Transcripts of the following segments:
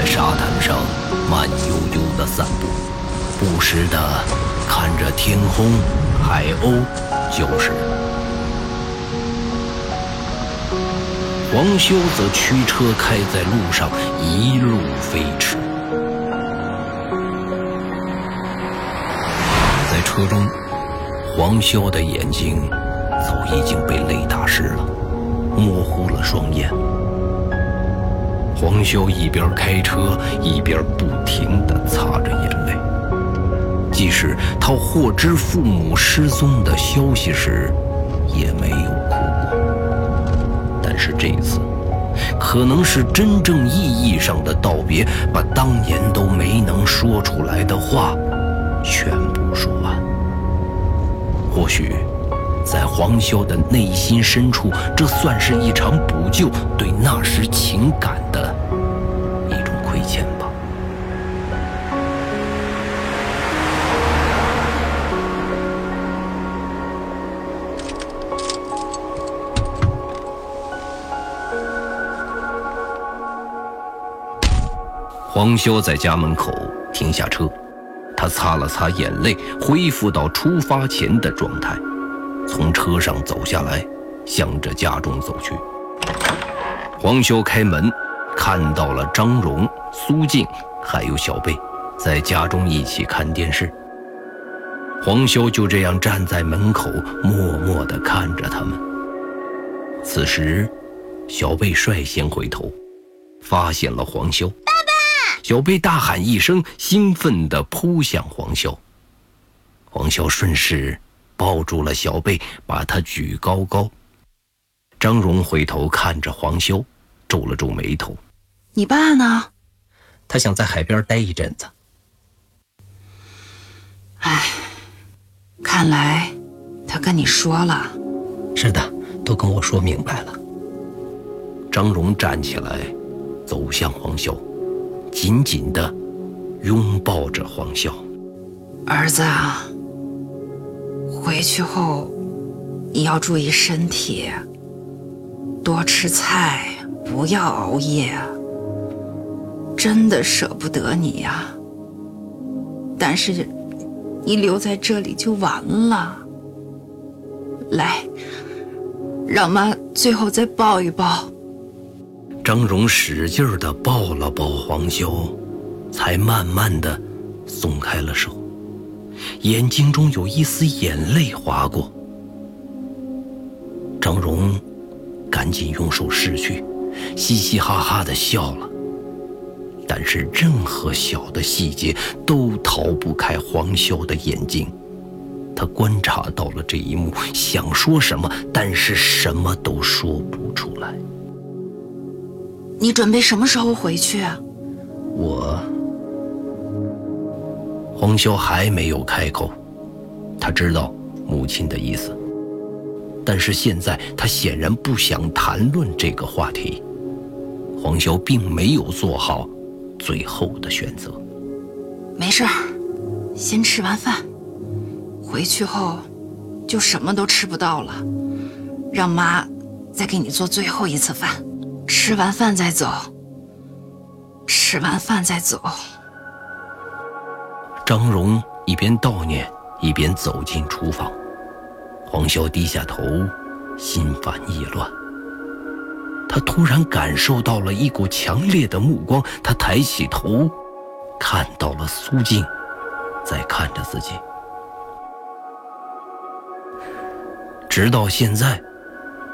在沙滩上慢悠悠地散步，不时地看着天空、海鸥、就是。黄修则驱车开在路上，一路飞驰。在车中，黄修的眼睛早已经被泪打湿了，模糊了双眼。黄修一边开车，一边不停地擦着眼泪。即使他获知父母失踪的消息时，也没有哭过。但是这次，可能是真正意义上的道别，把当年都没能说出来的话，全部说完。或许。在黄潇的内心深处，这算是一场补救，对那时情感黄修在家门口停下车，他擦了擦眼泪，恢复到出发前的状态。从车上走下来，向着家中走去。黄修开门，看到了张荣、苏静还有小贝，在家中一起看电视。黄修就这样站在门口，默默地看着他们。此时，小贝率先回头，发现了黄修。小贝大喊一声，兴奋地扑向黄潇。黄潇顺势。抱住了小贝，把他举高高。张荣回头看着黄潇，皱了皱眉头：“你爸呢？他想在海边待一阵子。”哎，看来他跟你说了。是的，都跟我说明白了。张荣站起来，走向黄修，紧紧地拥抱着黄修：“儿子啊。”回去后，你要注意身体，多吃菜，不要熬夜。真的舍不得你呀，但是你留在这里就完了。来，让妈最后再抱一抱。张荣使劲的抱了抱黄潇，才慢慢的松开了手。眼睛中有一丝眼泪划过，张荣赶紧用手拭去，嘻嘻哈哈的笑了。但是任何小的细节都逃不开黄潇的眼睛，他观察到了这一幕，想说什么，但是什么都说不出来。你准备什么时候回去？我。黄潇还没有开口，他知道母亲的意思，但是现在他显然不想谈论这个话题。黄潇并没有做好最后的选择。没事先吃完饭，回去后就什么都吃不到了。让妈再给你做最后一次饭，吃完饭再走。吃完饭再走。张荣一边悼念，一边走进厨房。黄潇低下头，心烦意乱。他突然感受到了一股强烈的目光，他抬起头，看到了苏静，在看着自己。直到现在，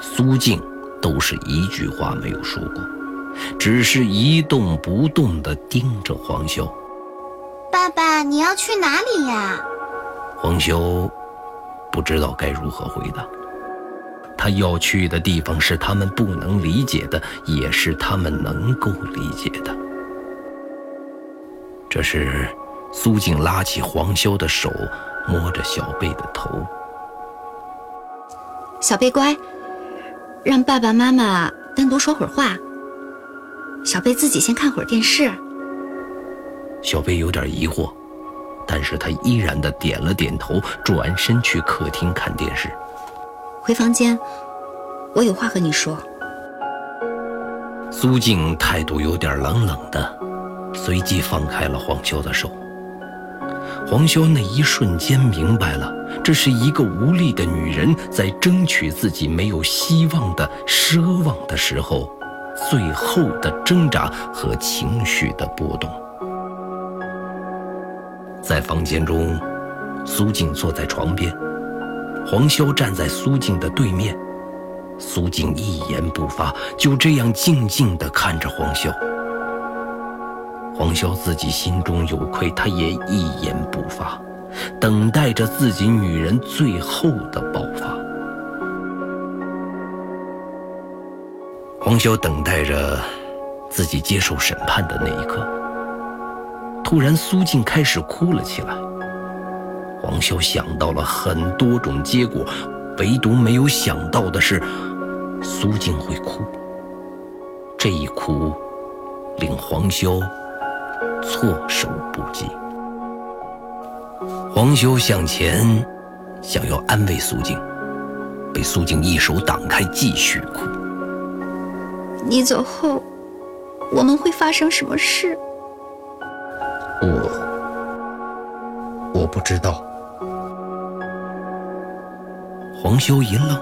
苏静都是一句话没有说过，只是一动不动地盯着黄潇。爸爸，你要去哪里呀？黄潇不知道该如何回答。他要去的地方是他们不能理解的，也是他们能够理解的。这时，苏静拉起黄潇的手，摸着小贝的头。小贝乖，让爸爸妈妈单独说会儿话。小贝自己先看会儿电视。小贝有点疑惑，但是他依然的点了点头，转身去客厅看电视。回房间，我有话和你说。苏静态度有点冷冷的，随即放开了黄潇的手。黄潇那一瞬间明白了，这是一个无力的女人在争取自己没有希望的奢望的时候，最后的挣扎和情绪的波动。在房间中，苏静坐在床边，黄潇站在苏静的对面。苏静一言不发，就这样静静地看着黄潇。黄潇自己心中有愧，他也一言不发，等待着自己女人最后的爆发。黄潇等待着自己接受审判的那一刻。突然，苏静开始哭了起来。黄潇想到了很多种结果。唯独没有想到的是，苏静会哭。这一哭，令黄潇措手不及。黄修向前，想要安慰苏静，被苏静一手挡开，继续哭。你走后，我们会发生什么事？我，我不知道。黄修一愣，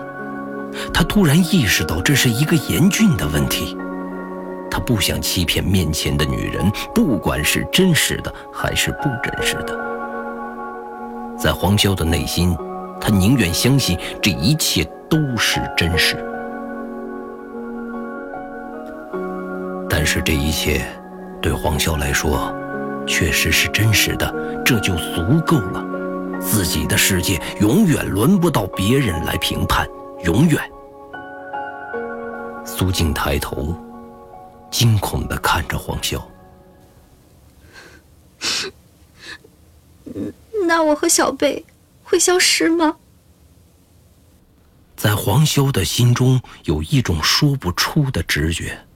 他突然意识到这是一个严峻的问题。他不想欺骗面前的女人，不管是真实的还是不真实的。在黄潇的内心，他宁愿相信这一切都是真实。但是这一切，对黄潇来说，确实是真实的，这就足够了。自己的世界永远轮不到别人来评判，永远。苏静抬头，惊恐地看着黄潇。那我和小贝会消失吗？在黄修的心中有一种说不出的直觉。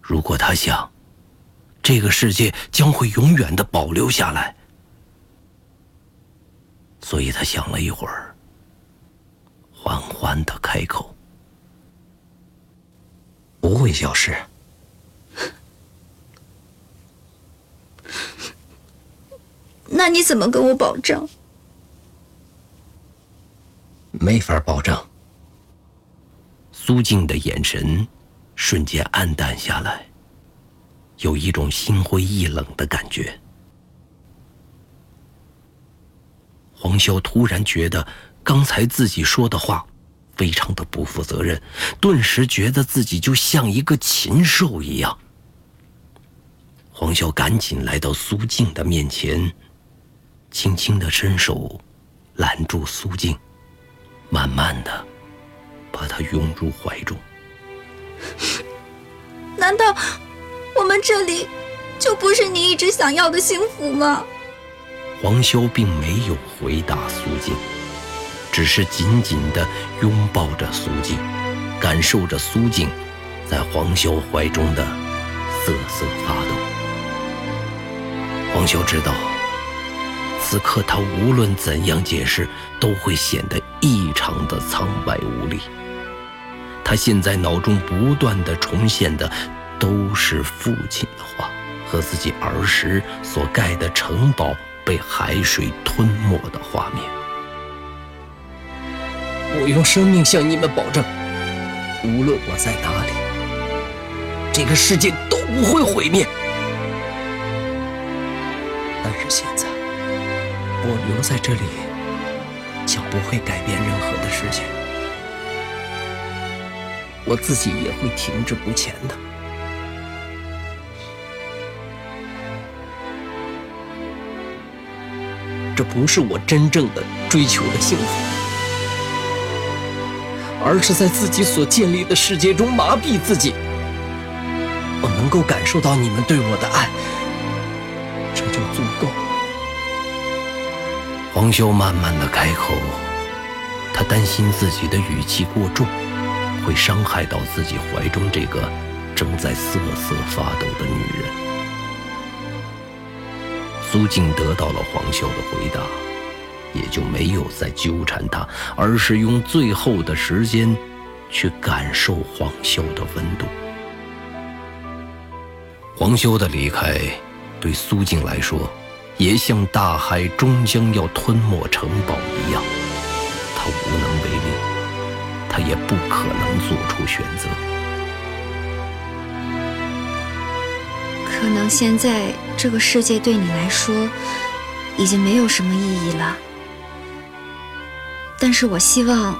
如果他想，这个世界将会永远的保留下来。所以他想了一会儿，缓缓的开口：“不会消失。那你怎么跟我保证？没法保证。”苏静的眼神瞬间暗淡下来，有一种心灰意冷的感觉。黄潇突然觉得刚才自己说的话非常的不负责任，顿时觉得自己就像一个禽兽一样。黄潇赶紧来到苏静的面前，轻轻的伸手揽住苏静，慢慢的把她拥入怀中。难道我们这里就不是你一直想要的幸福吗？黄潇并没有回答苏静，只是紧紧的拥抱着苏静，感受着苏静在黄潇怀中的瑟瑟发抖。黄潇知道，此刻他无论怎样解释，都会显得异常的苍白无力。他现在脑中不断的重现的，都是父亲的话和自己儿时所盖的城堡。被海水吞没的画面。我用生命向你们保证，无论我在哪里，这个世界都不会毁灭。我留在这里，将不会改变任何的事情。我自己也会停滞不前的。这不是我真正的追求的幸福，而是在自己所建立的世界中麻痹自己。我能够感受到你们对我的爱，这就足够。黄修慢慢的开口，他担心自己的语气过重，会伤害到自己怀中这个正在瑟瑟发抖的女人。苏静得到了黄修的回答，也就没有再纠缠他，而是用最后的时间去感受黄修的温度。黄修的离开，对苏静来说，也像大海终将要吞没城堡一样，他无能为力，他也不可能做出选择。可能现在这个世界对你来说，已经没有什么意义了。但是我希望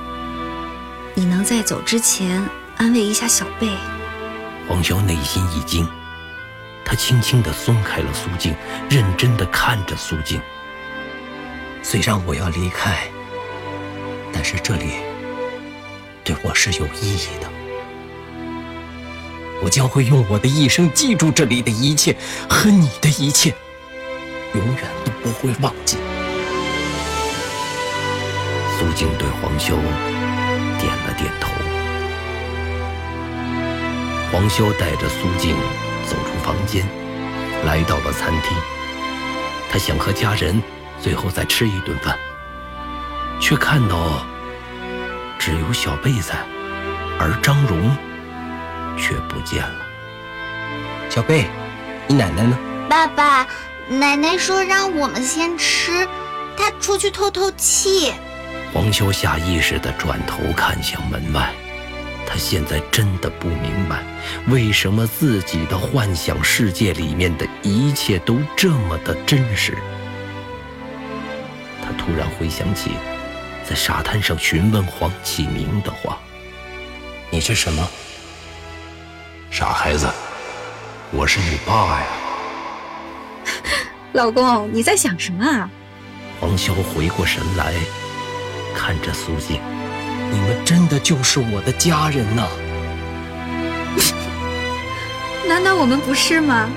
你能在走之前安慰一下小贝。黄潇内心一惊，他轻轻地松开了苏静，认真地看着苏静。虽然我要离开，但是这里对我是有意义的。我将会用我的一生记住这里的一切和你的一切，永远都不会忘记。苏静对黄修点了点头。黄修带着苏静走出房间，来到了餐厅。他想和家人最后再吃一顿饭，却看到只有小贝在，而张荣却不见了。小贝，你奶奶呢？爸爸，奶奶说让我们先吃，她出去透透气。黄修下意识地转头看向门外，他现在真的不明白，为什么自己的幻想世界里面的一切都这么的真实。他突然回想起，在沙滩上询问黄启明的话：“你是什么？傻孩子，我是你爸呀。”老公，你在想什么啊？黄潇回过神来。看着苏静，你们真的就是我的家人呐！难道我们不是吗？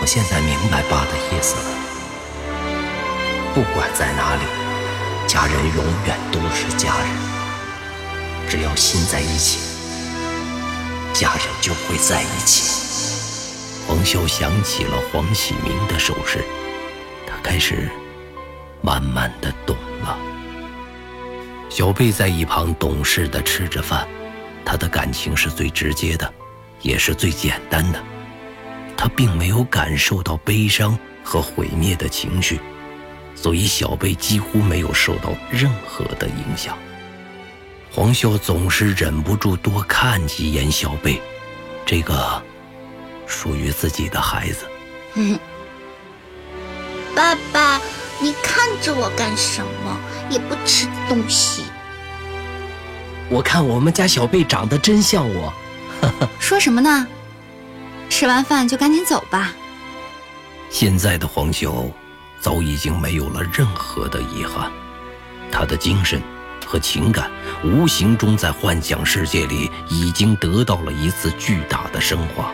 我现在明白爸的意思了。不管在哪里，家人永远都是家人。只要心在一起，家人就会在一起。黄修想起了黄启明的手势，他开始慢慢的懂。小贝在一旁懂事的吃着饭，他的感情是最直接的，也是最简单的。他并没有感受到悲伤和毁灭的情绪，所以小贝几乎没有受到任何的影响。黄秀总是忍不住多看几眼小贝，这个属于自己的孩子。爸爸。你看着我干什么？也不吃东西。我看我们家小贝长得真像我。说什么呢？吃完饭就赶紧走吧。现在的黄修早已经没有了任何的遗憾，他的精神和情感无形中在幻想世界里已经得到了一次巨大的升华。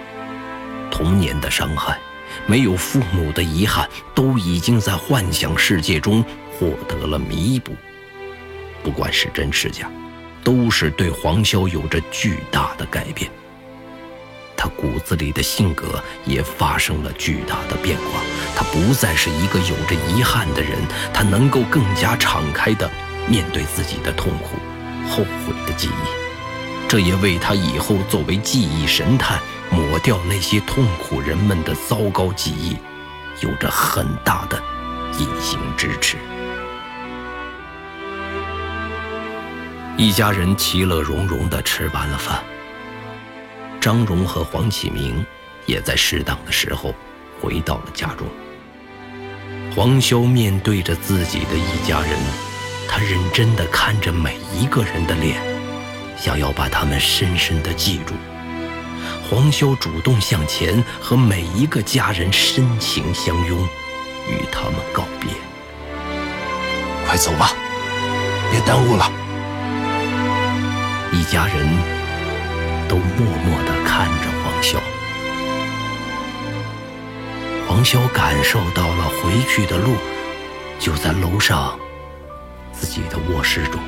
童年的伤害。没有父母的遗憾，都已经在幻想世界中获得了弥补。不管是真是假，都是对黄潇有着巨大的改变。他骨子里的性格也发生了巨大的变化。他不再是一个有着遗憾的人，他能够更加敞开地面对自己的痛苦、后悔的记忆。这也为他以后作为记忆神探。抹掉那些痛苦人们的糟糕记忆，有着很大的隐形支持。一家人其乐融融地吃完了饭，张荣和黄启明也在适当的时候回到了家中。黄潇面对着自己的一家人，他认真地看着每一个人的脸，想要把他们深深地记住。黄潇主动向前，和每一个家人深情相拥，与他们告别。快走吧，别耽误了。一家人都默默地看着黄潇。黄潇感受到了回去的路就在楼上自己的卧室中，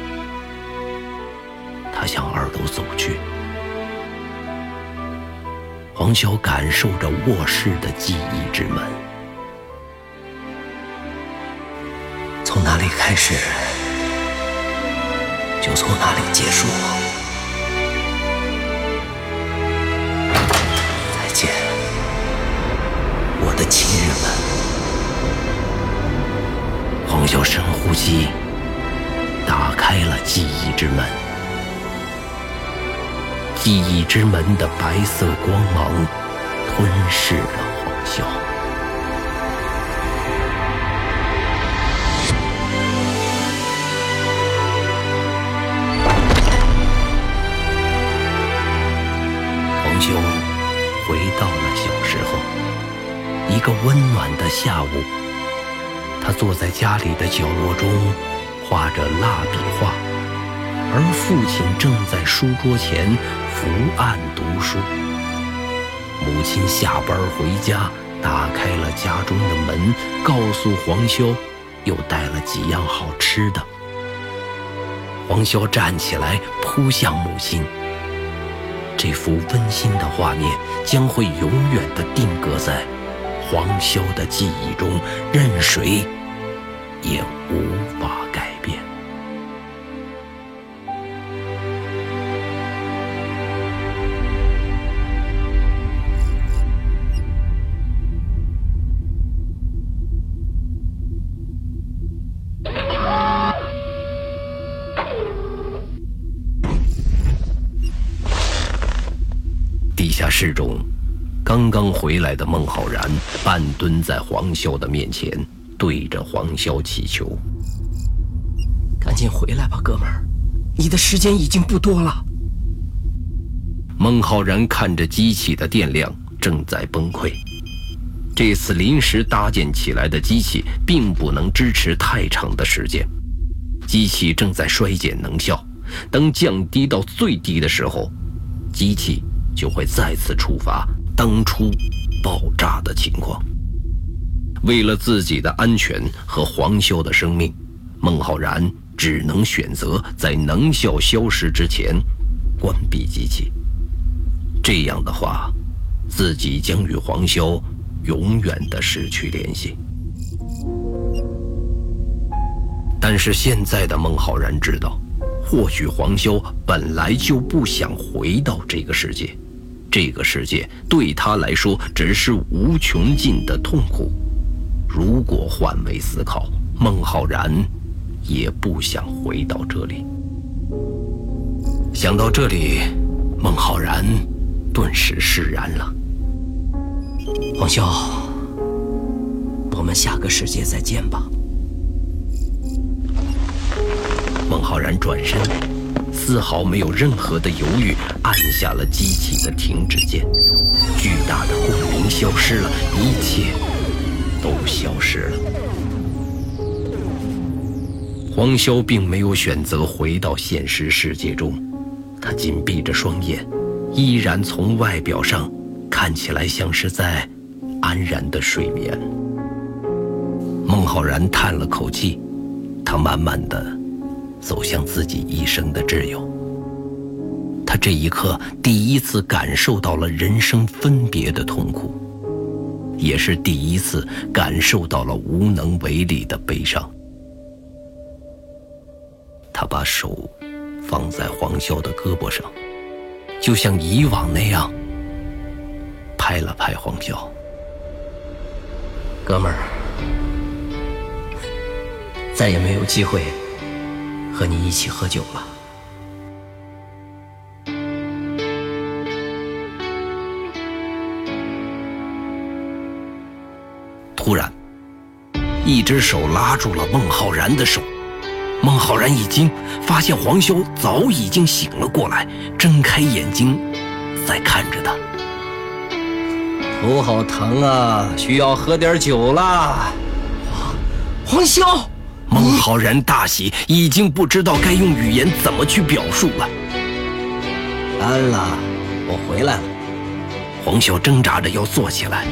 他向二楼走去。黄潇感受着卧室的记忆之门，从哪里开始，就从哪里结束。亲人们，黄潇深呼吸，打开了记忆之门。记忆之门的白色光芒吞噬了黄潇。黄雄回到了。一个温暖的下午，他坐在家里的角落中，画着蜡笔画，而父亲正在书桌前伏案读书。母亲下班回家，打开了家中的门，告诉黄潇，又带了几样好吃的。黄潇站起来，扑向母亲。这幅温馨的画面将会永远的定格在黄修的记忆中，任谁也无法刚刚回来的孟浩然半蹲在黄潇的面前，对着黄潇祈求：“赶紧回来吧，哥们儿，你的时间已经不多了。”孟浩然看着机器的电量正在崩溃，这次临时搭建起来的机器并不能支持太长的时间，机器正在衰减能效，等降低到最低的时候，机器。就会再次触发当初爆炸的情况。为了自己的安全和黄潇的生命，孟浩然只能选择在能效消失之前关闭机器。这样的话，自己将与黄潇永远的失去联系。但是现在的孟浩然知道，或许黄潇本来就不想回到这个世界。这个世界对他来说只是无穷尽的痛苦。如果换位思考，孟浩然也不想回到这里。想到这里，孟浩然顿时释然了。黄潇，我们下个世界再见吧。孟浩然转身。丝毫没有任何的犹豫，按下了机器的停止键。巨大的共鸣消失了，一切都消失了。黄潇并没有选择回到现实世界中，他紧闭着双眼，依然从外表上看起来像是在安然的睡眠。孟浩然叹了口气，他慢慢的。走向自己一生的挚友，他这一刻第一次感受到了人生分别的痛苦，也是第一次感受到了无能为力的悲伤。他把手放在黄潇的胳膊上，就像以往那样拍了拍黄潇：“哥们儿，再也没有机会。”和你一起喝酒了。突然，一只手拉住了孟浩然的手。孟浩然一惊，发现黄潇早已经醒了过来，睁开眼睛在看着他。头好疼啊，需要喝点酒啦。黄修。孟浩然大喜，已经不知道该用语言怎么去表述了。安了，我回来了。黄潇挣扎着要坐起来，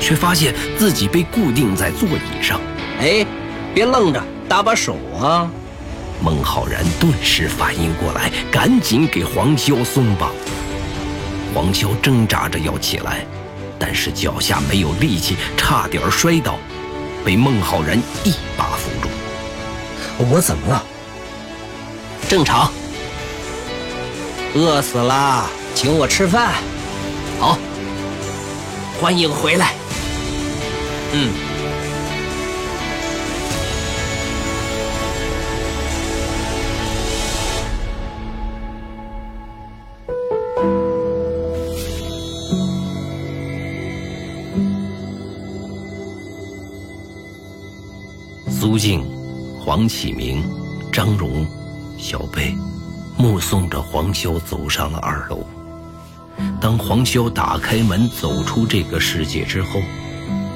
却发现自己被固定在座椅上。哎，别愣着，搭把手啊！孟浩然顿时反应过来，赶紧给黄潇松绑。黄潇挣扎着要起来，但是脚下没有力气，差点摔倒，被孟浩然一把扶住。我怎么了？正常。饿死了，请我吃饭。好。欢迎回来。嗯。苏静。黄启明、张荣、小贝目送着黄潇走上了二楼。当黄潇打开门走出这个世界之后，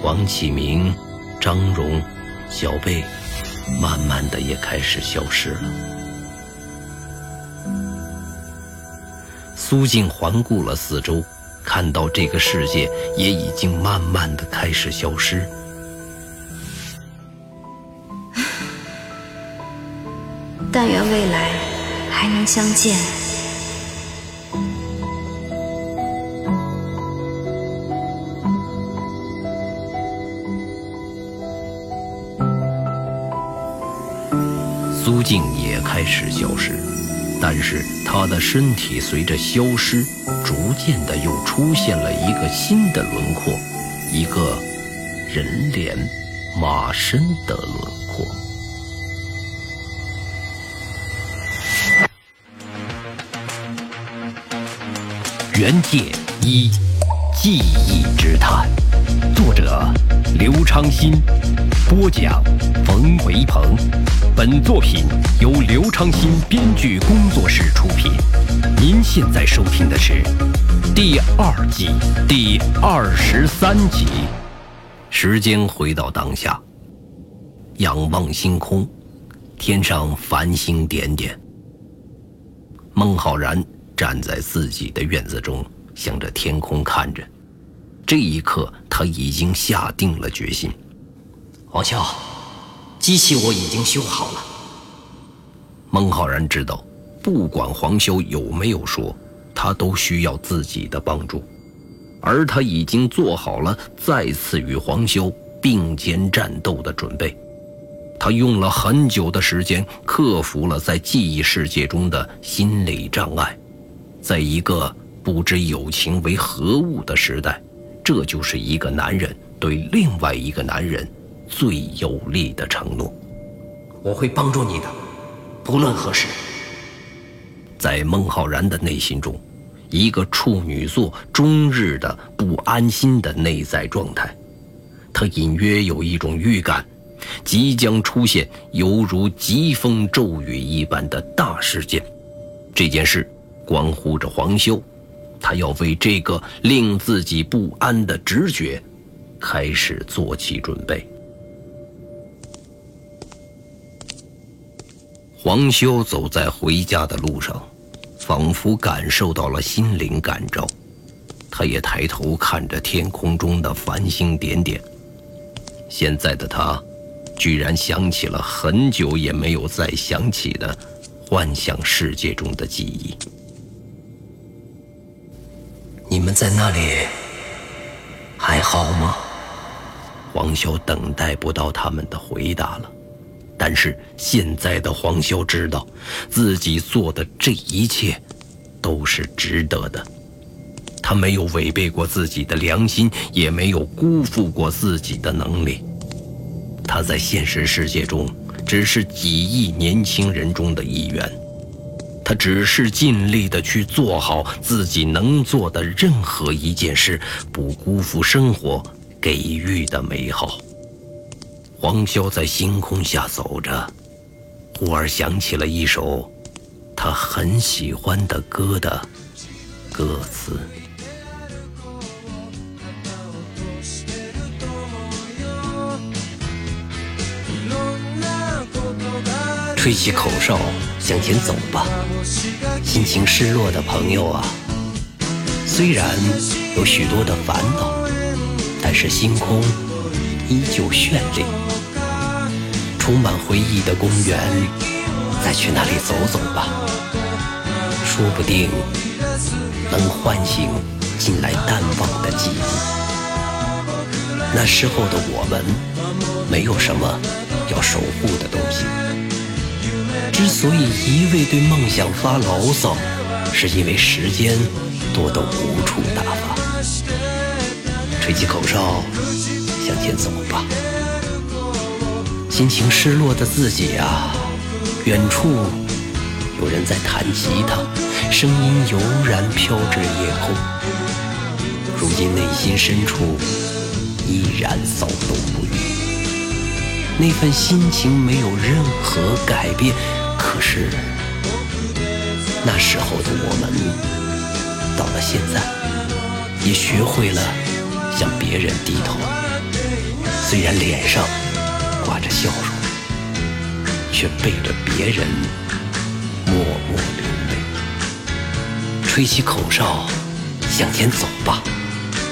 黄启明、张荣、小贝慢慢的也开始消失了。苏静环顾了四周，看到这个世界也已经慢慢的开始消失。但愿未来还能相见。苏静也开始消失，但是她的身体随着消失，逐渐的又出现了一个新的轮廓，一个人脸马身的轮廓。原界一记忆之谈，作者刘昌新，播讲冯维鹏。本作品由刘昌新编剧工作室出品。您现在收听的是第二季第二十三集。时间回到当下，仰望星空，天上繁星点点。孟浩然。站在自己的院子中，向着天空看着。这一刻，他已经下定了决心。黄潇，机器我已经修好了。孟浩然知道，不管黄修有没有说，他都需要自己的帮助，而他已经做好了再次与黄修并肩战斗的准备。他用了很久的时间，克服了在记忆世界中的心理障碍。在一个不知友情为何物的时代，这就是一个男人对另外一个男人最有力的承诺。我会帮助你的，不论何时。在孟浩然的内心中，一个处女座终日的不安心的内在状态，他隐约有一种预感，即将出现犹如疾风骤雨一般的大事件。这件事。关乎着黄修，他要为这个令自己不安的直觉开始做起准备。黄修走在回家的路上，仿佛感受到了心灵感召，他也抬头看着天空中的繁星点点。现在的他，居然想起了很久也没有再想起的幻想世界中的记忆。你们在那里还好吗？黄潇等待不到他们的回答了，但是现在的黄潇知道，自己做的这一切都是值得的。他没有违背过自己的良心，也没有辜负过自己的能力。他在现实世界中只是几亿年轻人中的一员。他只是尽力的去做好自己能做的任何一件事，不辜负生活给予的美好。黄潇在星空下走着，忽而想起了一首他很喜欢的歌的歌词。吹起口哨，向前走吧。心情失落的朋友啊，虽然有许多的烦恼，但是星空依旧绚丽。充满回忆的公园，再去那里走走吧。说不定能唤醒近来淡忘的记忆。那时候的我们，没有什么要守护的东西。之所以一味对梦想发牢骚，是因为时间多得无处打发。吹起口哨，向前走吧。心情失落的自己啊，远处有人在弹吉他，声音悠然飘至夜空。如今内心深处依然骚动不已。那份心情没有任何改变。可是那时候的我们，到了现在，也学会了向别人低头，虽然脸上挂着笑容，却背着别人默默流泪。吹起口哨，向前走吧，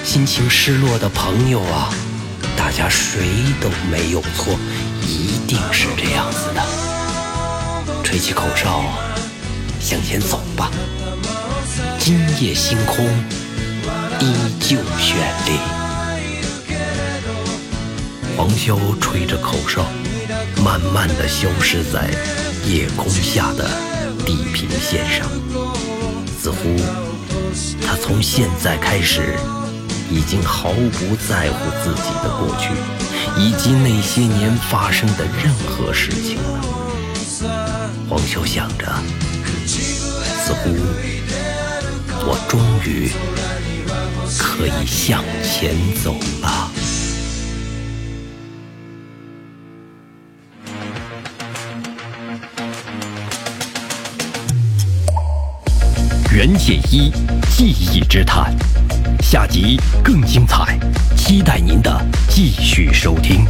心情失落的朋友啊！大家谁都没有错，一定是这样子的。吹起口哨，向前走吧。今夜星空依旧绚丽。黄潇吹着口哨，慢慢的消失在夜空下的地平线上，似乎他从现在开始。已经毫不在乎自己的过去，以及那些年发生的任何事情了。黄潇想着，似乎我终于可以向前走了。袁解一记忆之探，下集更精彩，期待您的继续收听。